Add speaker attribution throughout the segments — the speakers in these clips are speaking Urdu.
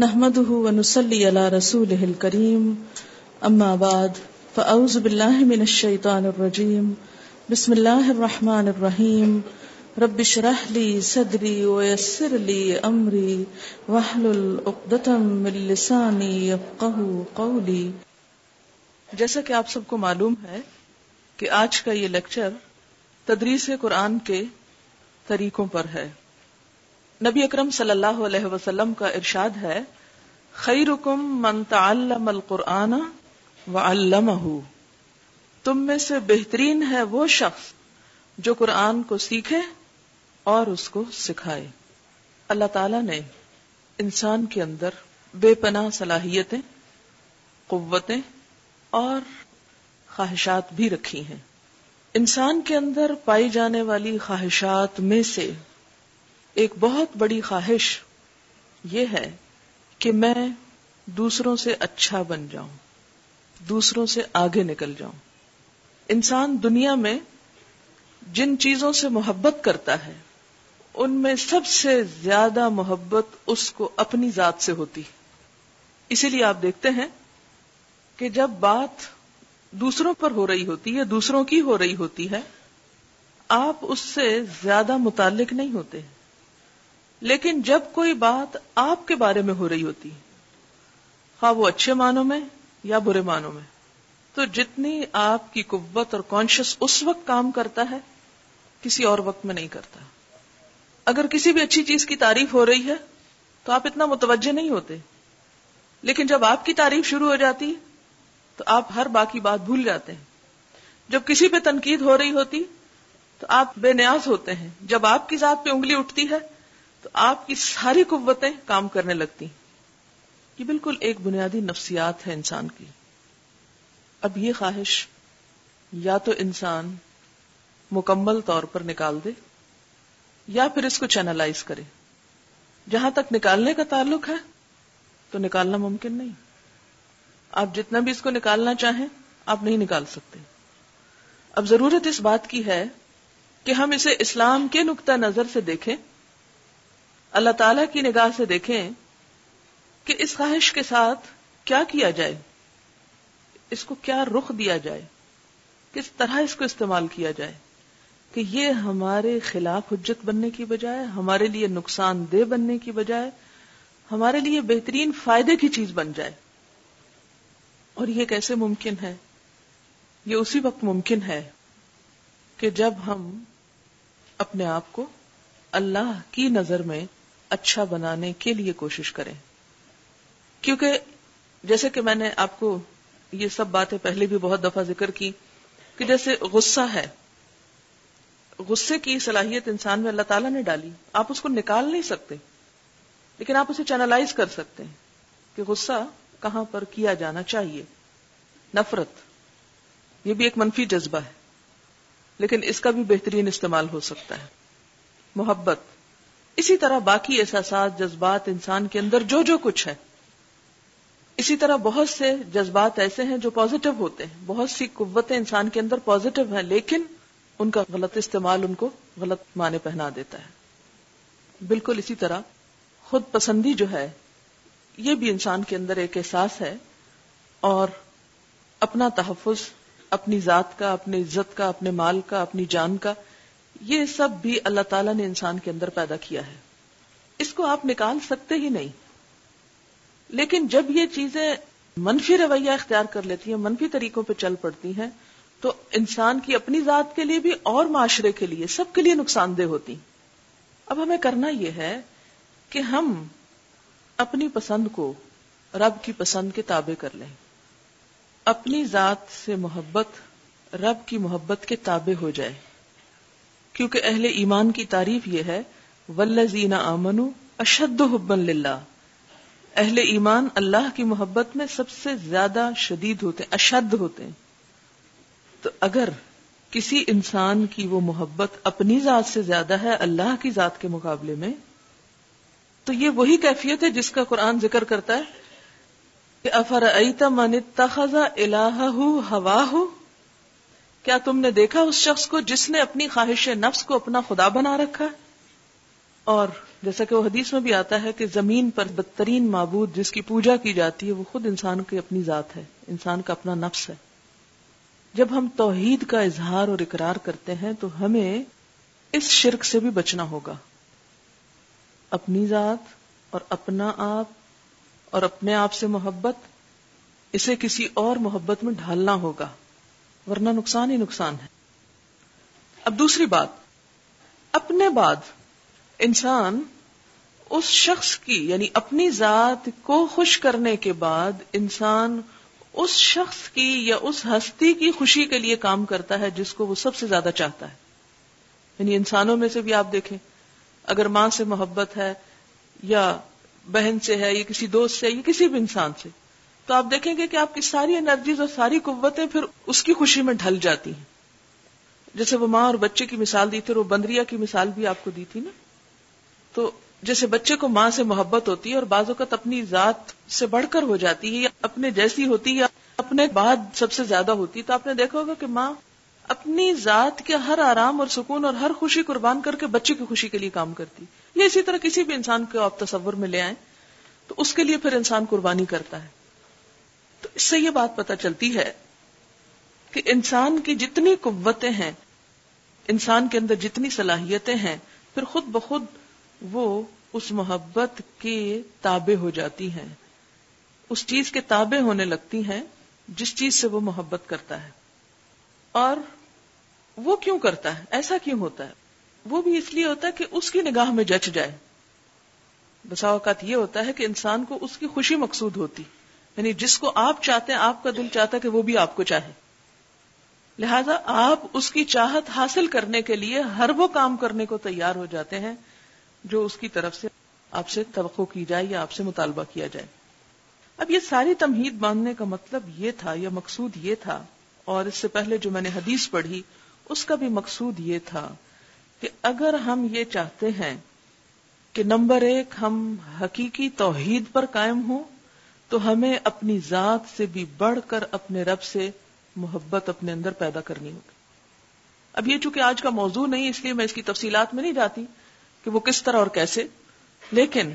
Speaker 1: نحمده ونصلي على رسوله الكريم. أما بعد، فأعوذ بالله من الشيطان الرجيم. بسم الله الرحمن الرحيم. رب اشرح لي صدري ويسر لي أمري. واحلل عقدة من لساني يفقهوا قولي. جیسا کہ آپ سب کو معلوم ہے کہ آج کا یہ لیکچر تدریس قرآن کے طریقوں پر ہے۔ نبی اکرم صلی اللہ علیہ وسلم کا ارشاد ہے، خیرکم من تعلم القرآن وعلمہ۔ تم میں سے بہترین ہے وہ شخص جو قرآن کو سیکھے اور اس کو سکھائے۔ اللہ تعالی نے انسان کے اندر بے پناہ صلاحیتیں، قوتیں اور خواہشات بھی رکھی ہیں۔ انسان کے اندر پائی جانے والی خواہشات میں سے ایک بہت بڑی خواہش یہ ہے کہ میں دوسروں سے اچھا بن جاؤں، دوسروں سے آگے نکل جاؤں۔ انسان دنیا میں جن چیزوں سے محبت کرتا ہے، ان میں سب سے زیادہ محبت اس کو اپنی ذات سے ہوتی اسی لیے آپ دیکھتے ہیں کہ جب بات دوسروں پر ہو رہی ہوتی ہے، دوسروں کی ہو رہی ہوتی ہے، آپ اس سے زیادہ متعلق نہیں ہوتے۔ لیکن جب کوئی بات آپ کے بارے میں ہو رہی ہوتی، خواہ وہ اچھے معنوں میں یا برے معنوں میں، تو جتنی آپ کی قوت اور کانشیس اس وقت کام کرتا ہے، کسی اور وقت میں نہیں کرتا۔ اگر کسی بھی اچھی چیز کی تعریف ہو رہی ہے، تو آپ اتنا متوجہ نہیں ہوتے۔ لیکن جب آپ کی تعریف شروع ہو جاتی، تو آپ ہر باقی بات بھول جاتے ہیں۔ جب کسی پہ تنقید ہو رہی ہوتی، تو آپ بے نیاز ہوتے ہیں۔ جب آپ کی ذات پہ انگلی اٹھتی ہے تو آپ کی ساری قوتیں کام کرنے لگتی یہ بالکل ایک بنیادی نفسیات ہے انسان کی۔ اب یہ خواہش یا تو انسان مکمل طور پر نکال دے یا پھر اس کو چینلائز کرے۔ جہاں تک نکالنے کا تعلق ہے تو نکالنا ممکن نہیں۔ آپ جتنا بھی اس کو نکالنا چاہیں، آپ نہیں نکال سکتے۔ اب ضرورت اس بات کی ہے کہ ہم اسے اسلام کے نقطہ نظر سے دیکھیں۔ اللہ تعالی کی نگاہ سے دیکھیں کہ اس خواہش کے ساتھ کیا کیا جائے؟ اس کو کیا رخ دیا جائے؟ کس طرح اس کو استعمال کیا جائے؟ کہ یہ ہمارے خلاف حجت بننے کی بجائے، ہمارے لیے نقصان دہ بننے کی بجائے، ہمارے لیے بہترین فائدے کی چیز بن جائے۔ اور یہ کیسے ممکن ہے؟ یہ اسی وقت ممکن ہے کہ جب ہم اپنے آپ کو اللہ کی نظر میں اچھا بنانے کے لیے کوشش کریں۔ کیونکہ جیسے کہ میں نے آپ کو یہ سب باتیں پہلے بھی بہت دفعہ ذکر کی کہ جیسے غصہ ہے، غصے کی صلاحیت انسان میں اللہ تعالیٰ نے ڈالی۔ آپ اس کو نکال نہیں سکتے، لیکن آپ اسے چینلائز کر سکتے ہیں کہ غصہ کہاں پر کیا جانا چاہیے۔ نفرت، یہ بھی ایک منفی جذبہ ہے، لیکن اس کا بھی بہترین استعمال ہو سکتا ہے۔ محبت اسی طرح باقی احساسات، جذبات انسان کے اندر جو جو کچھ ہے۔ اسی طرح بہت سے جذبات ایسے ہیں جو پازیٹو ہوتے ہیں۔ بہت سی قوتیں انسان کے اندر پازیٹو ہیں، لیکن ان کا غلط استعمال ان کو غلط معنی پہنا دیتا ہے۔ بالکل اسی طرح خود پسندی جو ہے، یہ بھی انسان کے اندر ایک احساس ہے۔ اور اپنا تحفظ، اپنی ذات کا، اپنی عزت کا، اپنے مال کا، اپنی جان کا یہ سب بھی اللہ تعالیٰ نے انسان کے اندر پیدا کیا ہے۔ اس کو آپ نکال سکتے ہی نہیں۔ لیکن جب یہ چیزیں منفی رویہ اختیار کر لیتی ہیں، منفی طریقوں پہ چل پڑتی ہیں، تو انسان کی اپنی ذات کے لیے بھی اور معاشرے کے لیے سب کے لیے نقصان دہ ہوتی۔ اب ہمیں کرنا یہ ہے کہ ہم اپنی پسند کو رب کی پسند کے تابع کر لیں۔ اپنی ذات سے محبت رب کی محبت کے تابع ہو جائے۔ کیونکہ اہل ایمان کی تعریف یہ ہے ولزین آمن اشد حبن للہ اہل ایمان اللہ کی محبت میں سب سے زیادہ شدید ہوتے ہیں اشد ہوتے۔ ہیں تو اگر کسی انسان کی وہ محبت اپنی ذات سے زیادہ ہے، اللہ کی ذات کے مقابلے میں، تو یہ وہی کیفیت ہے جس کا قرآن ذکر کرتا ہے کہ افر من تخذا الہ ہوا ہو کیا تم نے دیکھا اس شخص کو جس نے اپنی خواہش نفس کو اپنا خدا بنا رکھا اور جیسا کہ وہ حدیث میں بھی آتا ہے کہ زمین پر بدترین معبود جس کی پوجا کی جاتی ہے، وہ خود انسان کی اپنی ذات ہے، انسان کا اپنا نفس ہے۔ جب ہم توحید کا اظہار اور اقرار کرتے ہیں تو ہمیں اس شرک سے بھی بچنا ہوگا۔ اپنی ذات اور اپنا آپ اور اپنے آپ سے محبت، اسے کسی اور محبت میں ڈھالنا ہوگا۔ ورنہ نقصان ہی نقصان ہے۔ اب دوسری بات، اپنے بعد انسان اس شخص کی یعنی اپنی ذات کو خوش کرنے کے بعد انسان اس شخص کی یا اس ہستی کی خوشی کے لیے کام کرتا ہے جس کو وہ سب سے زیادہ چاہتا ہے۔ یعنی انسانوں میں سے بھی آپ دیکھیں، اگر ماں سے محبت ہے یا بہن سے ہے یا کسی دوست سے یا کسی بھی انسان سے تو آپ دیکھیں گے کہ آپ کی ساری انرجیز اور ساری قوتیں پھر اس کی خوشی میں ڈھل جاتی ہیں۔ جیسے وہ ماں اور بچے کی مثال دی تھی اور وہ بندریا کی مثال بھی آپ کو دی تھی نا۔ تو جیسے بچے کو ماں سے محبت ہوتی ہے اور بعض اوقات اپنی ذات سے بڑھ کر ہو جاتی ہے یا اپنے جیسی ہوتی ہے یا اپنے بعد سب سے زیادہ ہوتی تو آپ نے دیکھا ہوگا کہ ماں اپنی ذات کے ہر آرام اور سکون اور ہر خوشی قربان کر کے بچے کی خوشی کے لیے کام کرتی یا اسی طرح کسی بھی انسان کو آپ تصور میں لے آئیں تو اس کے لیے پھر انسان قربانی کرتا ہے۔ تو اس سے یہ بات پتہ چلتی ہے کہ انسان کی جتنی قوتیں ہیں، انسان کے اندر جتنی صلاحیتیں ہیں، پھر خود بخود وہ اس محبت کے تابع ہو جاتی ہیں۔ اس چیز کے تابع ہونے لگتی ہیں جس چیز سے وہ محبت کرتا ہے۔ اور وہ کیوں کرتا ہے؟ ایسا کیوں ہوتا ہے؟ وہ بھی اس لیے ہوتا ہے کہ اس کی نگاہ میں جچ جائے۔ بسا اوقات یہ ہوتا ہے کہ انسان کو اس کی خوشی مقصود ہوتی۔ یعنی جس کو آپ چاہتے ہیں، آپ کا دل چاہتا ہے کہ وہ بھی آپ کو چاہے۔ لہذا آپ اس کی چاہت حاصل کرنے کے لیے ہر وہ کام کرنے کو تیار ہو جاتے ہیں جو اس کی طرف سے آپ سے توقع کی جائے یا آپ سے مطالبہ کیا جائے۔ اب یہ ساری تمہید باندھنے کا مطلب یہ تھا یا مقصود یہ تھا، اور اس سے پہلے جو میں نے حدیث پڑھی، اس کا بھی مقصود یہ تھا کہ اگر ہم یہ چاہتے ہیں کہ نمبر ایک ہم حقیقی توحید پر قائم ہوں تو ہمیں اپنی ذات سے بھی بڑھ کر اپنے رب سے محبت اپنے اندر پیدا کرنی ہوگی۔ اب یہ چونکہ آج کا موضوع نہیں، اس لیے میں اس کی تفصیلات میں نہیں جاتی کہ وہ کس طرح اور کیسے، لیکن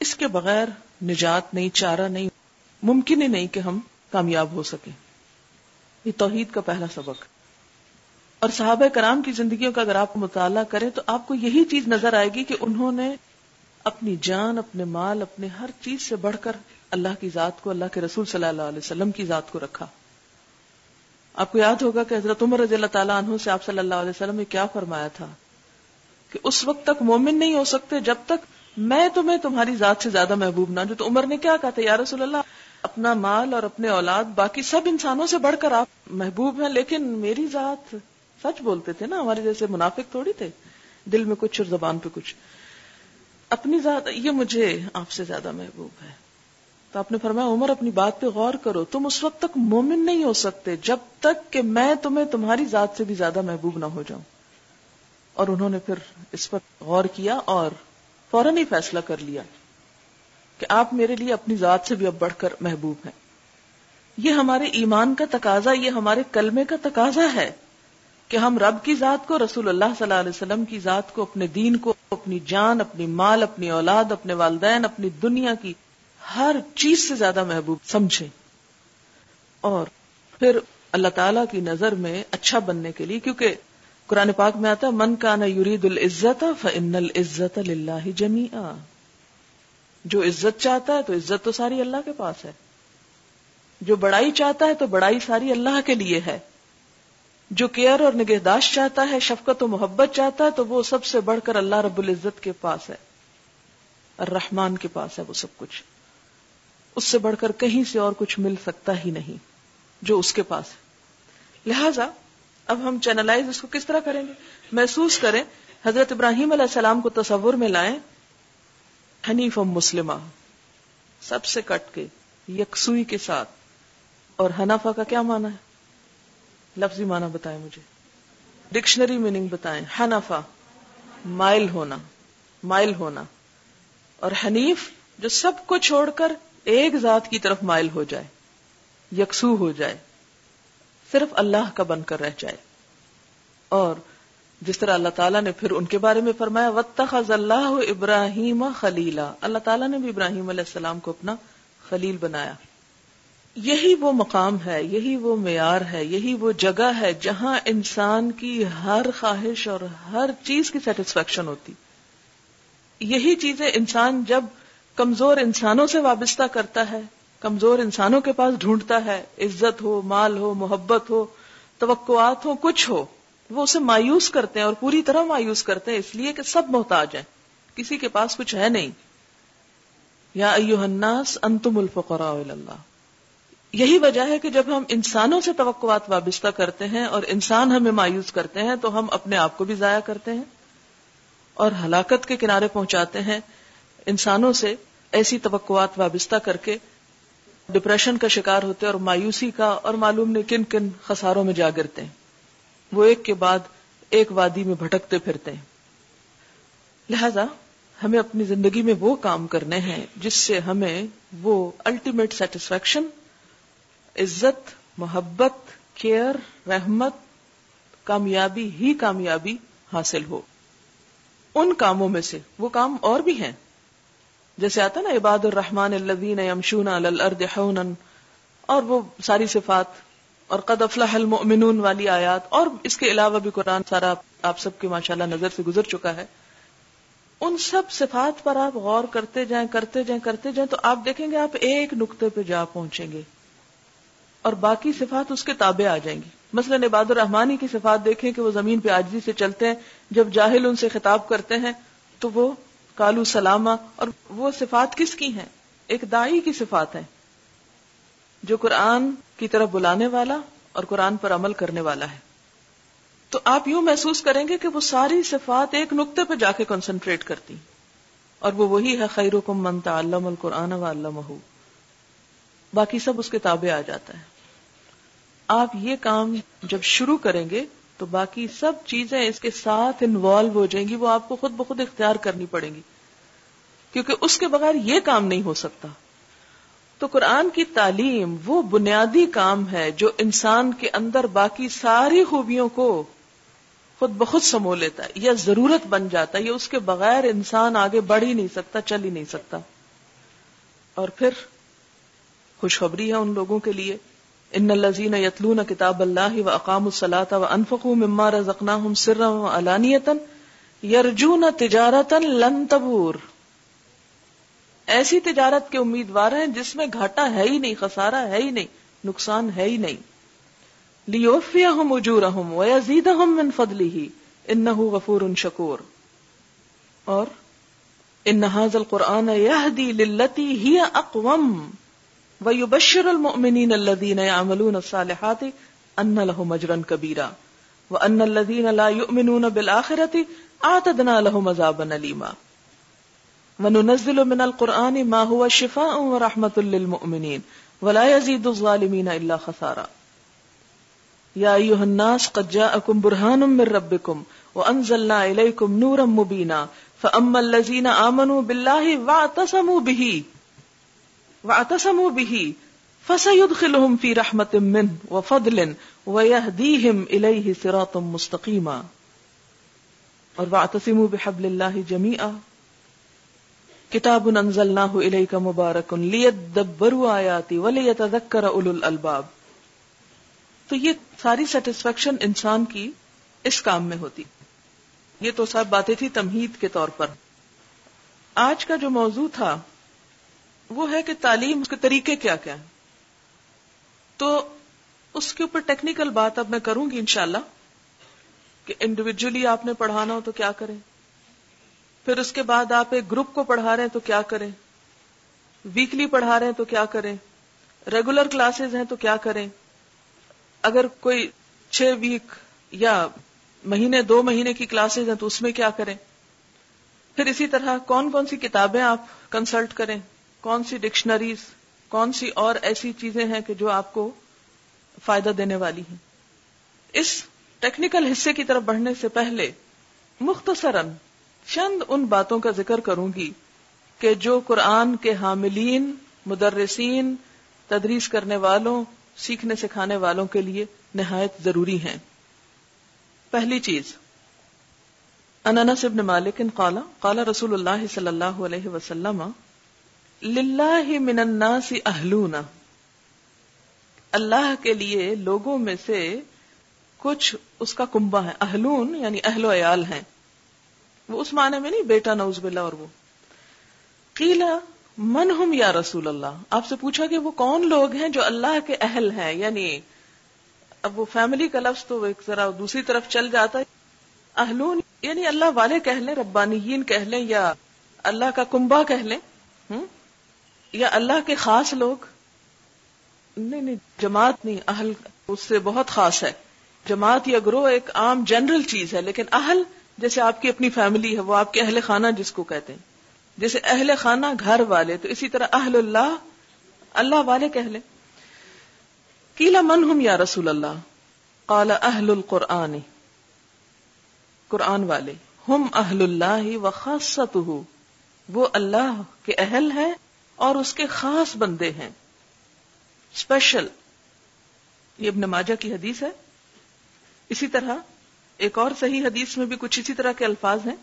Speaker 1: اس کے بغیر نجات نہیں، چارہ نہیں، ممکن ہی نہیں کہ ہم کامیاب ہو سکیں۔ یہ توحید کا پہلا سبق۔ اور صحابہ کرام کی زندگیوں کا اگر آپ مطالعہ کریں تو آپ کو یہی چیز نظر آئے گی کہ انہوں نے اپنی جان، اپنے مال، اپنے ہر چیز سے بڑھ کر اللہ کی ذات کو، اللہ کے رسول صلی اللہ علیہ وسلم کی ذات کو رکھا۔ آپ کو یاد ہوگا کہ حضرت عمر رضی اللہ تعالیٰ عنہ سے آپ صلی اللہ علیہ وسلم نے کیا فرمایا تھا؟ کہ اس وقت تک مومن نہیں ہو سکتے جب تک میں تمہیں تمہاری ذات سے زیادہ محبوب نہ جو تو عمر نے کیا کہا تھا؟ یا رسول اللہ، اپنا مال اور اپنے اولاد، باقی سب انسانوں سے بڑھ کر آپ محبوب ہیں، لیکن میری ذات سچ بولتے تھے نا، ہمارے جیسے منافق تھوڑی تھے۔ دل میں کچھ اور زبان پہ کچھ۔ اپنی ذات، یہ مجھے آپ سے زیادہ محبوب ہے۔ تو آپ نے فرمایا، عمر اپنی بات پہ غور کرو، تم اس وقت تک مومن نہیں ہو سکتے جب تک کہ میں تمہیں تمہاری ذات سے بھی زیادہ محبوب نہ ہو جاؤں۔ اور انہوں نے پھر اس پر غور کیا اور فوراً ہی فیصلہ کر لیا کہ آپ میرے لیے اپنی ذات سے بھی اب بڑھ کر محبوب ہیں۔ یہ ہمارے ایمان کا تقاضا، یہ ہمارے کلمے کا تقاضا ہے کہ ہم رب کی ذات کو، رسول اللہ صلی اللہ علیہ وسلم کی ذات کو، اپنے دین کو، اپنی جان، اپنی مال، اپنی اولاد، اپنے والدین، اپنی دنیا کی ہر چیز سے زیادہ محبوب سمجھے اور پھر اللہ تعالی کی نظر میں اچھا بننے کے لیے، کیونکہ قرآن پاک میں آتا ہے، من کا نا یورید العزت فن العزت اللہ جمی جو عزت چاہتا ہے تو عزت تو ساری اللہ کے پاس ہے۔ جو بڑائی چاہتا ہے تو بڑائی ساری اللہ کے لیے ہے۔ جو کیئر اور نگہداشت چاہتا ہے، شفقت و محبت چاہتا ہے، تو وہ سب سے بڑھ کر اللہ رب العزت کے پاس ہے۔ الرحمان کے پاس ہے وہ سب کچھ۔ اس سے بڑھ کر کہیں سے اور کچھ مل سکتا ہی نہیں جو اس کے پاس ہے۔ لہذا اب ہم چینلائز اس کو کس طرح کریں گے؟ محسوس کریں، حضرت ابراہیم علیہ السلام کو تصور میں لائیں حنیف مسلمہ، سب سے کٹ کے، یکسوئی کے ساتھ۔ اور حنفا کا کیا مانا ہے؟ لفظی مانا بتائیں مجھے۔ ڈکشنری میننگ بتائیں حنفا مائل ہونا مائل ہونا۔ اور حنیف جو سب کو چھوڑ کر ایک ذات کی طرف مائل ہو جائے، یکسو ہو جائے، صرف اللہ کا بن کر رہ جائے۔ اور جس طرح اللہ تعالیٰ نے پھر ان کے بارے میں فرمایا، وَاتَّخَذَ اللَّهُ ابراہیم خلیلا اللہ تعالیٰ نے بھی ابراہیم علیہ السلام کو اپنا خلیل بنایا۔ یہی وہ مقام ہے، یہی وہ معیار ہے، یہی وہ جگہ ہے جہاں انسان کی ہر خواہش اور ہر چیز کی سیٹسفیکشن ہوتی۔ یہی چیزیں انسان جب کمزور انسانوں سے وابستہ کرتا ہے، کمزور انسانوں کے پاس ڈھونڈتا ہے، عزت ہو، مال ہو، محبت ہو، توقعات ہو، کچھ ہو، وہ اسے مایوس کرتے ہیں اور پوری طرح مایوس کرتے ہیں، اس لیے کہ سب محتاج ہیں۔ کسی کے پاس کچھ ہے نہیں۔ یا ایوہ الناس انتم الفقراء اللہ۔ یہی وجہ ہے کہ جب ہم انسانوں سے توقعات وابستہ کرتے ہیں اور انسان ہمیں مایوس کرتے ہیں، تو ہم اپنے آپ کو بھی ضائع کرتے ہیں اور ہلاکت کے کنارے پہنچاتے ہیں۔ انسانوں سے ایسی توقعات وابستہ کر کے ڈپریشن کا شکار ہوتے اور مایوسی کا اور معلوم نہیں کن کن خساروں میں جا گرتے ہیں۔ وہ ایک کے بعد ایک وادی میں بھٹکتے پھرتے ہیں۔ لہذا ہمیں اپنی زندگی میں وہ کام کرنے ہیں جس سے ہمیں وہ الٹیمیٹ سیٹسفیکشن عزت، محبت کیئر رحمت، کامیابی، ہی کامیابی حاصل ہو۔ ان کاموں میں سے وہ کام اور بھی ہیں۔ جیسے آتا نا، عباد الرحمان الذین یمشون علی الارض حونا اور وہ ساری صفات، اور قد افلح المؤمنون والی آیات۔ اور اس کے علاوہ بھی قرآن سارا آپ سب کے ماشاءاللہ نظر سے گزر چکا ہے۔ ان سب صفات پر آپ غور کرتے جائیں کرتے جائیں کرتے جائیں تو آپ دیکھیں گے آپ ایک نقطے پہ جا پہنچیں گے۔ اور باقی صفات اس کے تابع آ جائیں گی۔ مثلا عباد الرحمانی کی صفات دیکھیں کہ وہ زمین پہ آجزی سے چلتے ہیں۔ جب جاہل ان سے خطاب کرتے ہیں تو وہ کالو سلامہ، اور وہ صفات کس کی ہیں؟ ایک دائی کی صفات ہیں، جو قرآن کی طرف بلانے والا اور قرآن پر عمل کرنے والا ہے۔ تو آپ یوں محسوس کریں گے کہ وہ ساری صفات ایک نقطے پہ جا کے کنسنٹریٹ کرتی۔ اور وہ وہی ہے خیر من تعلم القرآن و باقی سب اس کے تابع آ جاتا ہے۔ آپ یہ کام جب شروع کریں گے تو باقی سب چیزیں اس کے ساتھ انوالو ہو جائیں گی، وہ آپ کو خود بخود اختیار کرنی پڑیں گی۔ کیونکہ اس کے بغیر یہ کام نہیں ہو سکتا۔ تو قرآن کی تعلیم وہ بنیادی کام ہے جو انسان کے اندر باقی ساری خوبیوں کو خود بخود سمو لیتا ہے، یا ضرورت بن جاتا ہے یہ اس کے بغیر انسان آگے بڑھ ہی نہیں سکتا، چل ہی نہیں سکتا۔ اور پھر خوشخبری ہے ان لوگوں کے لیے۔ ان الزین یتلون کتاب اللہ و اقام الصلاۃ و انفقوا مما رزقناهم سرا و علانیتا یرجون تجارتا لن تبور. ایسی تجارت کے امیدوار ہیں جس میں گھاٹا ہے ہی نہیں، خسارہ ہے ہی نہیں، نقصان ہے ہی نہیں. لیوفیہم اجورہم ویزیدہم من فضلہ، انہو غفور شکور. اور ان هذا القرآن يهدي للتي هي اقوم. وَيُبَشِّرُ الْمُؤْمِنِينَ الَّذِينَ يَعْمَلُونَ الصَّالِحَاتِ أَنَّ لَهُمْ أَجْرًا كَبِيرًا وَأَنَّ الَّذِينَ لَا يُؤْمِنُونَ بِالْآخِرَةِ أَعْتَدْنَا لَهُمْ عَذَابًا أَلِيمًا. وننزل من القرآن ما هو شفاء ورحمة للمؤمنين ولا يزيد الظالمين إلا خسارا. يا أيها الناس قد جاءكم برهان من ربكم وأنزلنا إليكم نورا مبينا فأما الذين آمنوا بالله واعتصموا به وَأَتَسَمُوا بِهِ فَسَيُدْخِلُهُمْ فِي رَحْمَةٍ مِّنْ وَفَضْلٍ وَيَهْدِيهِمْ إِلَيْهِ صِرَاطٌ مُسْتَقِيمًا۔ اور وَأَتَسِمُوا بِحَبْلِ اللَّهِ جَمِيعًا۔ کتاب انزلناہ الیک مبارک لیدبروا آیاتی ولیتذکر اولو الالباب تو یہ ساری سیٹسفیکشن انسان کی اس کام میں ہوتی۔ یہ تو سب باتیں تھی تمہید کے طور پر۔ آج کا جو موضوع تھا وہ ہے کہ تعلیم کے طریقے کیا کیا ہیں؟ تو اس کے اوپر ٹیکنیکل بات اب میں کروں گی انشاءاللہ کہ انڈیویجلی آپ نے پڑھانا ہو تو کیا کریں؟ پھر اس کے بعد آپ ایک گروپ کو پڑھا رہے ہیں تو کیا کریں؟ ویکلی پڑھا رہے ہیں تو کیا کریں؟ ریگولر کلاسز ہیں تو کیا کریں؟ اگر کوئی چھ ویک یا مہینے، دو مہینے کی کلاسز ہیں تو اس میں کیا کریں؟ پھر اسی طرح کون کون سی کتابیں آپ کنسلٹ کریں؟ کون سی ڈکشنریز، کون سی اور ایسی چیزیں ہیں کہ جو آپ کو فائدہ دینے والی ہیں؟ اس ٹیکنیکل حصے کی طرف بڑھنے سے پہلے مختصراً چند ان باتوں کا ذکر کروں گی کہ جو قرآن کے حاملین، مدرسین، تدریس کرنے والوں، سیکھنے سکھانے والوں کے لیے نہایت ضروری ہیں۔ پہلی چیز انس ابن مالک قال قال رسول اللہ صلی اللہ علیہ وسلم للہ من الناس اہلون۔ اللہ کے لیے لوگوں میں سے کچھ اس کا کنبا ہے۔ اہلون یعنی اہل و عیال ہیں۔ وہ اس معنی میں نہیں، بیٹا نوز باللہ اور وہ۔ قیلا من ہم یا رسول اللہ؟ آپ سے پوچھا کہ وہ کون لوگ ہیں جو اللہ کے اہل ہیں؟ یعنی اب وہ فیملی کا لفظ تو ایک ذرا دوسری طرف چل جاتا ہے۔ اہلون یعنی اللہ والے کہہ لیں، ربانیین کہہ لیں یا اللہ کا کنبا کہہ لیں۔ یا اللہ کے خاص لوگ؟ نہیں نہیں، جماعت نہیں، اہل اس سے بہت خاص ہے۔ جماعت یا گروہ ایک عام جنرل چیز ہے، لیکن اہل جیسے آپ کی اپنی فیملی ہے، وہ آپ کے اہل خانہ جس کو کہتے ہیں۔ جیسے اہل خانہ گھر والے، تو اسی طرح اہل اللہ اللہ والے کہ لیں۔ کیلا من ہم یا رسول اللہ؟ قال اہل القرآن۔ قرآن والے۔ ہم اہل اللہ و خاصت وہ اللہ کے اہل ہیں اور اس کے خاص بندے ہیں۔ اسپیشل یہ ابن ماجہ کی حدیث ہے۔ اسی طرح ایک اور صحیح حدیث میں بھی کچھ اسی طرح کے الفاظ ہیں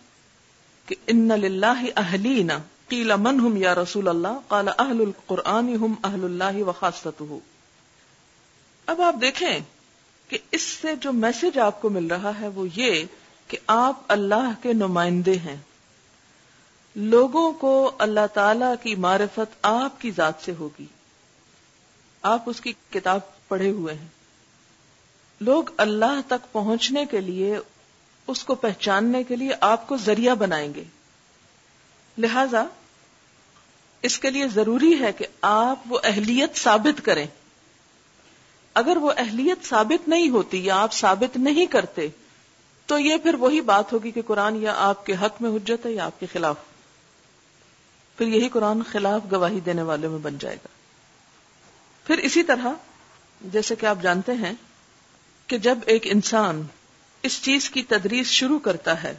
Speaker 1: کہ ان للہ اہلین قیل من ہم یا رسول اللہ، قال اہل القرآن ہم اہل اللہ و اب آپ دیکھیں کہ اس سے جو میسج آپ کو مل رہا ہے وہ یہ کہ آپ اللہ کے نمائندے ہیں۔ لوگوں کو اللہ تعالی کی معرفت آپ کی ذات سے ہوگی۔ آپ اس کی کتاب پڑھے ہوئے ہیں۔ لوگ اللہ تک پہنچنے کے لیے، اس کو پہچاننے کے لیے آپ کو ذریعہ بنائیں گے۔ لہذا، اس کے لیے ضروری ہے کہ آپ وہ اہلیت ثابت کریں۔ اگر وہ اہلیت ثابت نہیں ہوتی یا آپ ثابت نہیں کرتے، تو یہ پھر وہی بات ہوگی کہ قرآن یا آپ کے حق میں حجت ہے یا آپ کے خلاف۔ پھر یہی قرآن خلاف گواہی دینے والے میں بن جائے گا۔ پھر اسی طرح جیسے کہ آپ جانتے ہیں کہ جب ایک انسان اس چیز کی تدریس شروع کرتا ہے،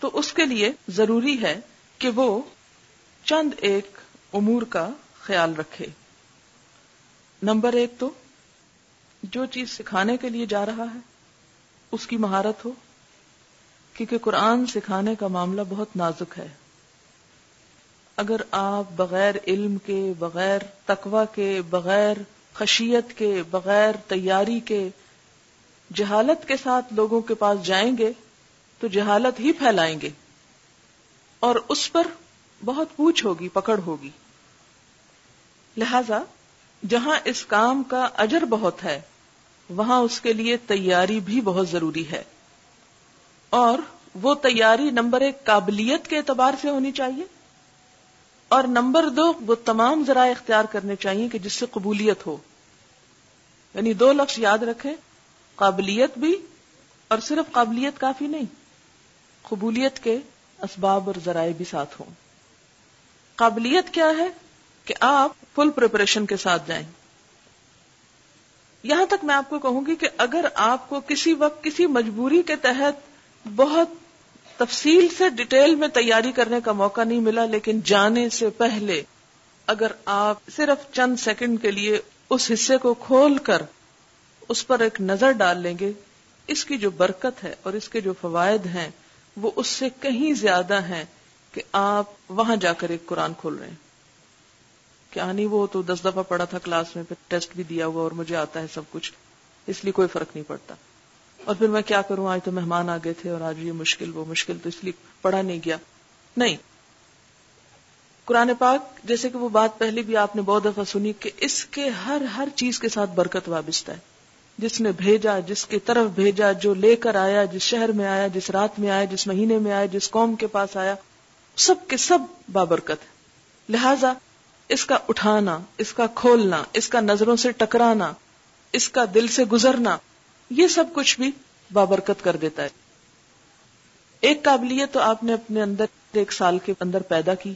Speaker 1: تو اس کے لیے ضروری ہے کہ وہ چند ایک امور کا خیال رکھے۔ نمبر ایک تو جو چیز سکھانے کے لیے جا رہا ہے، اس کی مہارت ہو، کیونکہ قرآن سکھانے کا معاملہ بہت نازک ہے۔ اگر آپ بغیر علم کے، بغیر تقوی کے، بغیر خشیت کے، بغیر تیاری کے جہالت کے ساتھ لوگوں کے پاس جائیں گے، تو جہالت ہی پھیلائیں گے۔ اور اس پر بہت پوچھ ہوگی، پکڑ ہوگی۔ لہذا جہاں اس کام کا اجر بہت ہے، وہاں اس کے لیے تیاری بھی بہت ضروری ہے۔ اور وہ تیاری نمبر ایک قابلیت کے اعتبار سے ہونی چاہیے۔ اور نمبر دو، وہ تمام ذرائع اختیار کرنے چاہیے کہ جس سے قبولیت ہو۔ یعنی دو لفظ یاد رکھیں، قابلیت بھی اور صرف قابلیت کافی نہیں، قبولیت کے اسباب اور ذرائع بھی ساتھ ہوں۔ قابلیت کیا ہے؟ کہ آپ فل پریپریشن کے ساتھ جائیں۔ یہاں تک میں آپ کو کہوں گی کہ اگر آپ کو کسی وقت کسی مجبوری کے تحت بہت تفصیل سے ڈیٹیل میں تیاری کرنے کا موقع نہیں ملا، لیکن جانے سے پہلے اگر آپ صرف چند سیکنڈ کے لیے اس حصے کو کھول کر اس پر ایک نظر ڈال لیں گے، اس کی جو برکت ہے اور اس کے جو فوائد ہیں، وہ اس سے کہیں زیادہ ہیں کہ آپ وہاں جا کر ایک قرآن کھول رہے ہیں۔ کیا نہیں، وہ تو دس دفعہ پڑھا تھا کلاس میں، پھر ٹیسٹ بھی دیا ہوا اور مجھے آتا ہے سب کچھ، اس لیے کوئی فرق نہیں پڑتا۔ اور پھر میں کیا کروں؟ آج تو مہمان آ گئے تھے اور آج یہ مشکل، وہ مشکل تو اس لیے پڑھا نہیں گیا۔ نہیں۔ قرآن پاک، جیسے کہ وہ بات پہلے بھی آپ نے بہت دفعہ سنی کہ اس کے ہر ہر چیز کے ساتھ برکت وابستہ ہے۔ جس نے بھیجا، جس کی طرف بھیجا، جو لے کر آیا، جس شہر میں آیا، جس رات میں آیا، جس مہینے میں آیا، جس قوم کے پاس آیا، سب کے سب بابرکت ہے۔ لہذا اس کا اٹھانا، اس کا کھولنا، اس کا نظروں سے ٹکرانا، اس کا دل سے گزرنا یہ سب کچھ بھی بابرکت کر دیتا ہے۔ ایک قابلیت تو آپ نے اپنے اندر ایک سال کے اندر پیدا کی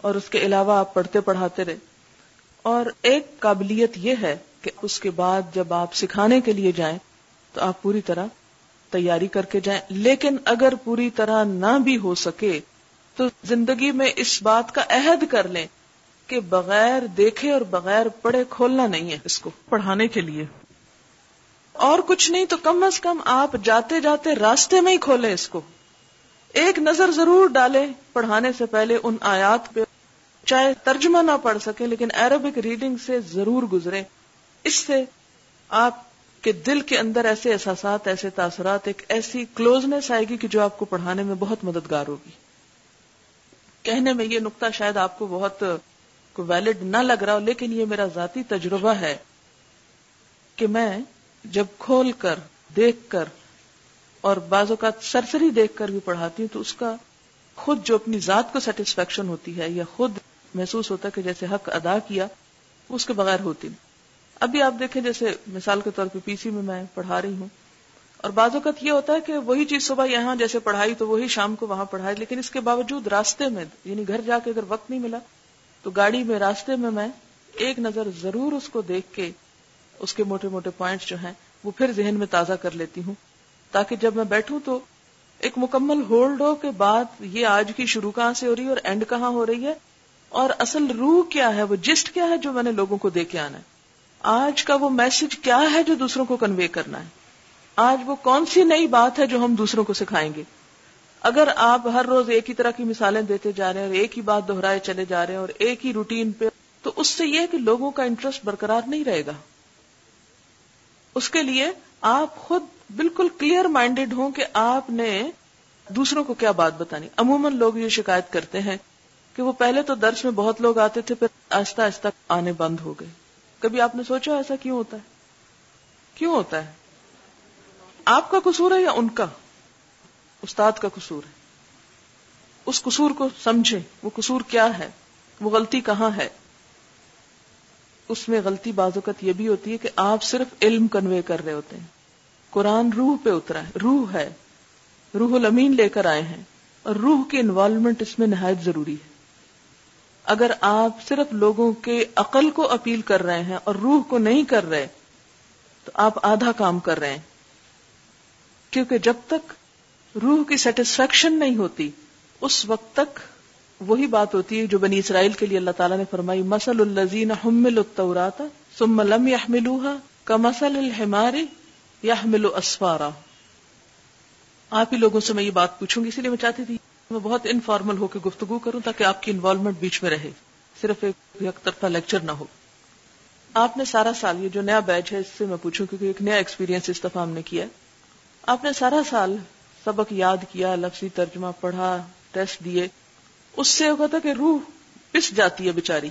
Speaker 1: اور اس کے علاوہ آپ پڑھتے پڑھاتے رہے۔ اور ایک قابلیت یہ ہے کہ اس کے بعد جب آپ سکھانے کے لیے جائیں تو آپ پوری طرح تیاری کر کے جائیں۔ لیکن اگر پوری طرح نہ بھی ہو سکے تو زندگی میں اس بات کا عہد کر لیں کہ بغیر دیکھے اور بغیر پڑھے کھولنا نہیں ہے اس کو۔ پڑھانے کے لیے۔ اور کچھ نہیں تو کم از کم آپ جاتے جاتے راستے میں ہی کھولیں اس کو۔ ایک نظر ضرور ڈالیں پڑھانے سے پہلے ان آیات پہ، چاہے ترجمہ نہ پڑھ سکے لیکن عربک ریڈنگ سے ضرور گزرے اس سے آپ کے دل کے اندر ایسے احساسات، ایسے تاثرات، ایک ایسی کلوزنس آئے گی کہ جو آپ کو پڑھانے میں بہت مددگار ہوگی۔ کہنے میں یہ نقطہ شاید آپ کو بہت ویلڈ نہ لگ رہا ہو، لیکن یہ میرا ذاتی تجربہ ہے کہ میں جب کھول کر، دیکھ کر، اور بعض اوقات سرسری دیکھ کر بھی پڑھاتی ہوں تو اس کا خود جو اپنی ذات کو سیٹسفیکشن ہوتی ہے یا خود محسوس ہوتا ہے کہ جیسے حق ادا کیا اس کے بغیر ہوتی نہیں۔ ابھی آپ دیکھیں جیسے مثال کے طور پہ پی سی میں میں پڑھا رہی ہوں، اور بعض اوقات یہ ہوتا ہے کہ وہی چیز صبح یہاں جیسے پڑھائی تو وہی شام کو وہاں پڑھائی، لیکن اس کے باوجود راستے میں یعنی گھر جا کے اگر وقت نہیں ملا، تو گاڑی میں راستے میں میں ایک نظر ضرور اس کو دیکھ کے اس کے موٹے موٹے پوائنٹس جو ہیں، وہ پھر ذہن میں تازہ کر لیتی ہوں۔ تاکہ جب میں بیٹھوں تو ایک مکمل ہولڈ ہو کے بعد یہ آج کی شروع کہاں سے ہو رہی ہے اور اینڈ کہاں ہو رہی ہے؟ اور اصل روح کیا ہے؟ وہ جسٹ کیا ہے جو میں نے لوگوں کو دے کے آنا ہے؟ آج کا وہ میسج کیا ہے جو دوسروں کو کنوے کرنا ہے؟ آج وہ کون سی نئی بات ہے جو ہم دوسروں کو سکھائیں گے؟ اگر آپ ہر روز ایک ہی طرح کی مثالیں دیتے جا رہے ہیں اور ایک ہی بات دہرائے چلے جا رہے ہیں اور ایک ہی روٹین پہ، تو اس سے یہ کہ لوگوں کا انٹرسٹ برقرار نہیں رہے گا۔ اس کے لیے آپ خود بالکل کلیئر مائنڈیڈ ہوں کہ آپ نے دوسروں کو کیا بات بتانی۔ عموماً لوگ یہ شکایت کرتے ہیں کہ وہ پہلے تو درس میں بہت لوگ آتے تھے، پھر آہستہ آہستہ آنے بند ہو گئے۔ کبھی آپ نے سوچا ایسا کیوں ہوتا ہے؟ کیوں ہوتا ہے؟ آپ کا قصور ہے یا ان کا؟ استاد کا قصور ہے۔ اس قصور کو سمجھے وہ قصور کیا ہے؟ وہ غلطی کہاں ہے؟ اس میں غلطی بازوقت یہ بھی ہوتی ہے کہ آپ صرف علم کنوے کر رہے ہوتے ہیں۔ قرآن روح پہ اترا ہے، روح ہے۔ روح الامین لے کر آئے ہیں۔ اور روح کی انوالومنٹ اس میں نہایت ضروری ہے۔ اگر آپ صرف لوگوں کے عقل کو اپیل کر رہے ہیں اور روح کو نہیں کر رہے، تو آپ آدھا کام کر رہے ہیں۔ کیونکہ جب تک روح کی سیٹسفیکشن نہیں ہوتی، اس وقت تک وہی بات ہوتی ہے جو بنی اسرائیل کے لیے اللہ تعالیٰ نے فرمائی مسل الزین حمل التوراتا ثم لم يحملوها كمثل الحمار يحمل اسفارا آپ ہی لوگوں سے میں یہ بات پوچھوں گی، اسی لیے میں چاہتی تھی میں بہت انفارمل ہو کے گفتگو کروں تاکہ آپ کی انوالومنٹ بیچ میں رہے۔ صرف ایک یک طرفہ لیکچر نہ ہو۔ آپ نے سارا سال، یہ جو نیا بیچ ہے، اس سے میں پوچھوں کیونکہ ایک نیا ایکسپیرینس اس دفعہ ہم نے کیا آپ نے سارا سال سبق یاد کیا، لفظی ترجمہ پڑھا ٹیسٹ دیے۔ اس سے ہوتا تھا کہ روح پس جاتی ہے بیچاری۔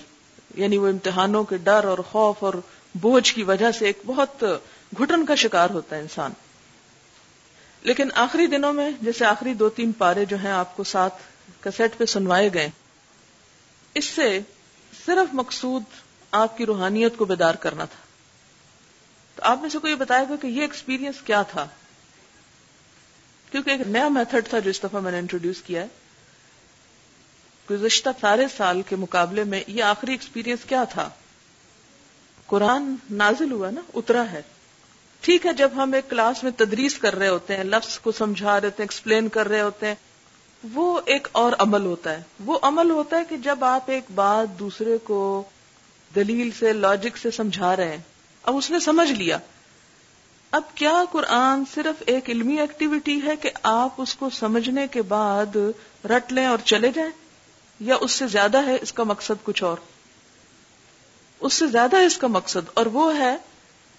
Speaker 1: یعنی وہ امتحانوں کے ڈر اور خوف اور بوجھ کی وجہ سے ایک بہت گھٹن کا شکار ہوتا ہے انسان۔ لیکن آخری دنوں میں جیسے آخری دو تین پارے جو ہیں آپ کو ساتھ کسیٹ پہ سنوائے گئے، اس سے صرف مقصود آپ کی روحانیت کو بیدار کرنا تھا۔ تو آپ میں سے کو یہ بتایا گا کہ یہ ایکسپیرینس کیا تھا؟ کیونکہ ایک نیا میتھڈ تھا جو اس دفعہ میں نے انٹروڈیوس کیا ہے۔ گزشتہ سارے سال کے مقابلے میں یہ آخری ایکسپیرینس کیا تھا؟ قرآن نازل ہوا نا، اترا ہے۔ ٹھیک ہے، جب ہم ایک کلاس میں تدریس کر رہے ہوتے ہیں، لفظ کو سمجھا رہے ہوتے ہیں ایکسپلین کر رہے ہوتے ہیں، وہ ایک اور عمل ہوتا ہے۔ وہ عمل ہوتا ہے کہ جب آپ ایک بات دوسرے کو دلیل سے لاجک سے سمجھا رہے ہیں، اب اس نے سمجھ لیا۔ اب کیا قرآن صرف ایک علمی ایکٹیویٹی ہے کہ آپ اس کو سمجھنے کے بعد رٹ لیں اور چلے جائیں؟ یا اس سے زیادہ ہے اس کا مقصد کچھ اور؟ اس سے زیادہ ہے اس کا مقصد اور وہ ہے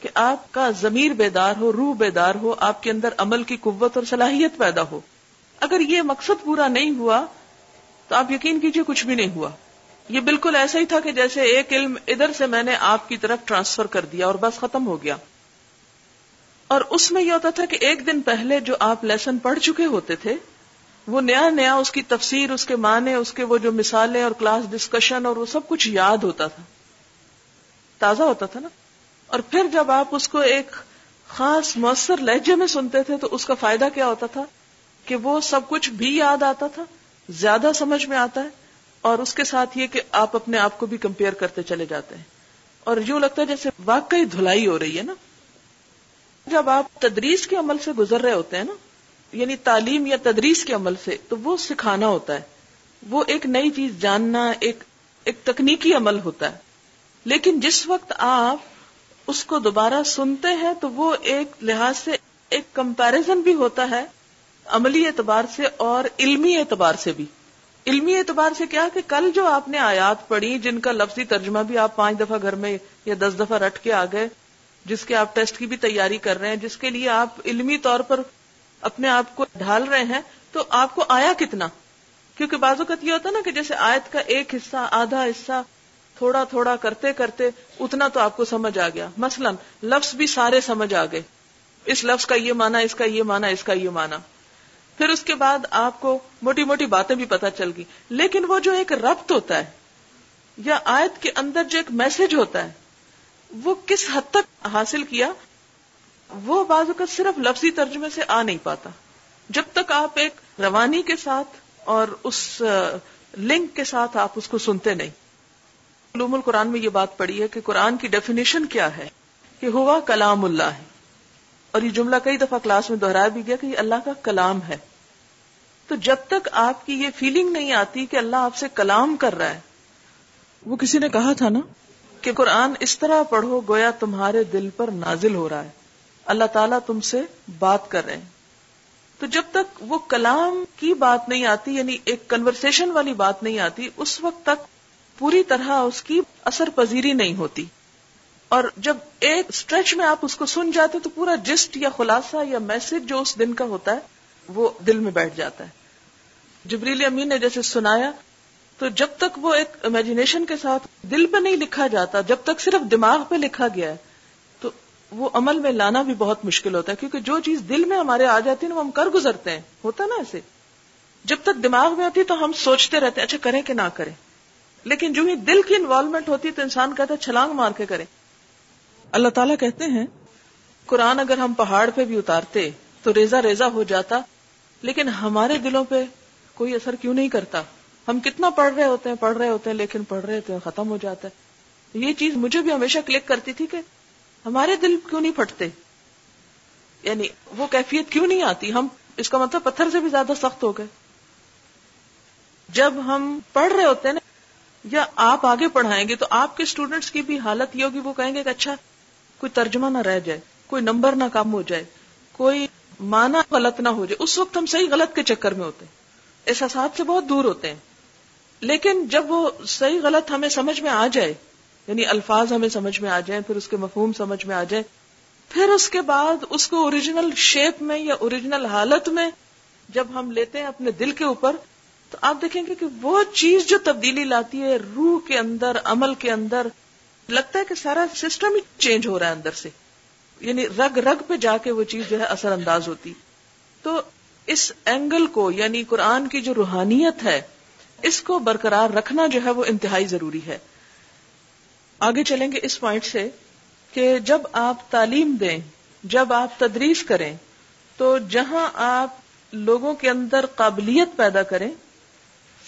Speaker 1: کہ آپ کا ضمیر بیدار ہو، روح بیدار ہو، آپ کے اندر عمل کی قوت اور صلاحیت پیدا ہو۔ اگر یہ مقصد پورا نہیں ہوا تو آپ یقین کیجیے کچھ بھی نہیں ہوا۔ یہ بالکل ایسا ہی تھا کہ جیسے ایک علم ادھر سے میں نے آپ کی طرف ٹرانسفر کر دیا اور بس ختم ہو گیا۔ اور اس میں یہ ہوتا تھا کہ ایک دن پہلے جو آپ لیسن پڑھ چکے ہوتے تھے وہ نیا نیا اس کی تفسیر، اس کے معنی، اس کے وہ جو مثالیں اور کلاس ڈسکشن اور وہ سب کچھ یاد ہوتا تھا۔ تازہ ہوتا تھا نا۔ اور پھر جب آپ اس کو ایک خاص مؤثر لہجے میں سنتے تھے تو اس کا فائدہ کیا ہوتا تھا؟ کہ وہ سب کچھ بھی یاد آتا تھا، زیادہ سمجھ میں آتا ہے اور اس کے ساتھ یہ کہ آپ اپنے آپ کو بھی کمپیئر کرتے چلے جاتے ہیں۔ اور یوں لگتا ہے جیسے واقعی دھلائی ہو رہی ہے نا۔ جب آپ تدریس کے عمل سے گزر رہے ہوتے ہیں نا یعنی تعلیم یا تدریس کے عمل سے تو وہ سکھانا ہوتا ہے۔ وہ ایک نئی چیز جاننا، ایک ایک تکنیکی عمل ہوتا ہے۔ لیکن جس وقت آپ اس کو دوبارہ سنتے ہیں تو وہ ایک لحاظ سے ایک کمپیرزن بھی ہوتا ہے عملی اعتبار سے اور علمی اعتبار سے بھی۔ علمی اعتبار سے کیا کہ کل جو آپ نے آیات پڑھی، جن کا لفظی ترجمہ بھی آپ پانچ دفعہ گھر میں یا دس دفعہ رٹ کے آ گئے، جس کے آپ ٹیسٹ کی بھی تیاری کر رہے ہیں، جس کے لیے آپ علمی طور پر اپنے آپ کو ڈھال رہے ہیں تو آپ کو آیا کتنا؟ کیونکہ بعض اوقات یہ ہوتا نا کہ جیسے آیت کا ایک حصہ، آدھا حصہ، تھوڑا تھوڑا کرتے کرتے اتنا تو آپ کو سمجھ آ گیا۔ مثلا لفظ بھی سارے سمجھ آ گئے۔ اس لفظ کا یہ مانا اس کا یہ مانا اس کا یہ مانا پھر اس کے بعد آپ کو موٹی موٹی باتیں بھی پتہ چل گئی۔ لیکن وہ جو ایک ربط ہوتا ہے، یا آیت کے اندر جو ایک میسج ہوتا ہے، وہ کس حد تک حاصل کیا؟ وہ بعض اوقات صرف لفظی ترجمے سے آ نہیں پاتا۔ جب تک آپ ایک روانی کے ساتھ اور اس لنک کے ساتھ آپ اس کو سنتے نہیں۔ علوم القرآن میں یہ بات پڑی ہے کہ قرآن کی ڈیفینیشن کیا ہے کہ ہوا کلام اللہ ہے۔ اور یہ جملہ کئی دفعہ کلاس میں دہرایا بھی گیا کہ یہ اللہ کا کلام ہے۔ تو جب تک آپ کی یہ فیلنگ نہیں آتی کہ اللہ آپ سے کلام کر رہا ہے، وہ کسی نے کہا تھا نا کہ قرآن اس طرح پڑھو گویا تمہارے دل پر نازل ہو رہا ہے۔ اللہ تعالیٰ تم سے بات کر رہے ہیں۔ تو جب تک وہ کلام کی بات نہیں آتی یعنی ایک کنورسیشن والی بات نہیں آتی، اس وقت تک پوری طرح اس کی اثر پذیری نہیں ہوتی۔ اور جب ایک اسٹریچ میں آپ اس کو سن جاتے تو پورا جسٹ یا خلاصہ یا میسج جو اس دن کا ہوتا ہے، وہ دل میں بیٹھ جاتا ہے۔ جبریل امین نے جیسے سنایا، تو جب تک وہ ایک امیجنیشن کے ساتھ دل پہ نہیں لکھا جاتا، جب تک صرف دماغ پہ لکھا گیا ہے وہ عمل میں لانا بھی بہت مشکل ہوتا ہے، کیونکہ جو چیز دل میں ہمارے آ جاتی ہے نا، وہ ہم کر گزرتے ہیں۔ ہوتا نا ایسے۔ جب تک دماغ میں آتی تو ہم سوچتے رہتے ہیں اچھا کریں کہ نہ کریں۔ لیکن جو ہی دل کی انوالومنٹ ہوتی ہے تو انسان کہتا ہے، چھلانگ مار کے کریں۔ اللہ تعالیٰ کہتے ہیں، قرآن اگر ہم پہاڑ پہ بھی اتارتے تو ریزا ریزا ہو جاتا، لیکن ہمارے دلوں پہ کوئی اثر کیوں نہیں کرتا؟ ہم کتنا پڑھ رہے ہوتے ہیں، پڑھ رہے ہوتے ہیں، لیکن پڑھ رہے ہوتے ہیں، ختم ہو جاتا ہے۔ یہ چیز مجھے بھی ہمیشہ کلک کرتی تھی کہ ہمارے دل کیوں نہیں پھٹتے؟ یعنی وہ کیفیت کیوں نہیں آتی؟ ہم اس کا مطلب پتھر سے بھی زیادہ سخت ہو گئے۔ جب ہم پڑھ رہے ہوتے ہیں نا، یا آپ آگے پڑھائیں گے تو آپ کے اسٹوڈینٹس کی بھی حالت یہ ہوگی، وہ کہیں گے کہ اچھا کوئی ترجمہ نہ رہ جائے، کوئی نمبر نہ کم ہو جائے، کوئی مانا غلط نہ ہو جائے۔ اس وقت ہم صحیح غلط کے چکر میں ہوتے ہیں۔ احساسات سے بہت دور ہوتے ہیں۔ لیکن جب وہ صحیح غلط ہمیں سمجھ میں آ جائے یعنی الفاظ ہمیں سمجھ میں آ جائیں، پھر اس کے مفہوم سمجھ میں آ جائے پھر اس کے بعد اس کو اوریجنل شیپ میں یا اوریجنل حالت میں جب ہم لیتے ہیں اپنے دل کے اوپر، تو آپ دیکھیں گے کہ وہ چیز جو تبدیلی لاتی ہے، روح کے اندر، عمل کے اندر، لگتا ہے کہ سارا سسٹم ہی چینج ہو رہا ہے اندر سے۔ یعنی رگ رگ پہ جا کے وہ چیز جو ہے اثر انداز ہوتی۔ تو اس اینگل کو یعنی قرآن کی جو روحانیت ہے، اس کو برقرار رکھنا جو ہے وہ انتہائی ضروری ہے۔ آگے چلیں گے اس پوائنٹ سے کہ جب آپ تعلیم دیں، جب آپ تدریس کریں، تو جہاں آپ لوگوں کے اندر قابلیت پیدا کریں،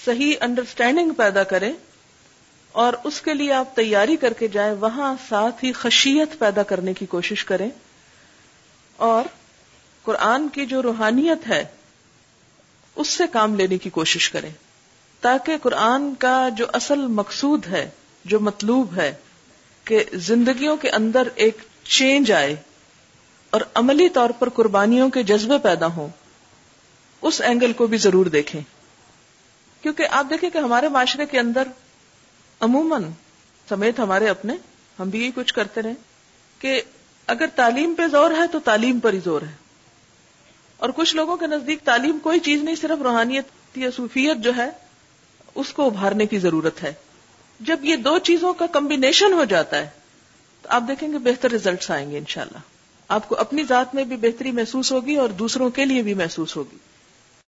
Speaker 1: صحیح انڈرسٹینڈنگ پیدا کریں، اور اس کے لیے آپ تیاری کر کے جائیں، وہاں ساتھ ہی خشیت پیدا کرنے کی کوشش کریں۔ اور قرآن کی جو روحانیت ہے، اس سے کام لینے کی کوشش کریں، تاکہ قرآن کا جو اصل مقصود ہے جو مطلوب ہے کہ زندگیوں کے اندر ایک چینج آئے اور عملی طور پر قربانیوں کے جذبے پیدا ہوں، اس اینگل کو بھی ضرور دیکھیں۔ کیونکہ آپ دیکھیں کہ ہمارے معاشرے کے اندر عموماً سمیت ہمارے اپنے، ہم بھی یہی کچھ کرتے رہے کہ اگر تعلیم پہ زور ہے تو تعلیم پر ہی زور ہے۔ اور کچھ لوگوں کے نزدیک تعلیم کوئی چیز نہیں، صرف روحانیت یا صوفیت جو ہے، اس کو ابھارنے کی ضرورت ہے۔ جب یہ دو چیزوں کا کمبینیشن ہو جاتا ہے، تو آپ دیکھیں گے بہتر ریزلٹس آئیں گے انشاءاللہ۔ آپ کو اپنی ذات میں بھی بہتری محسوس ہوگی اور دوسروں کے لیے بھی محسوس ہوگی۔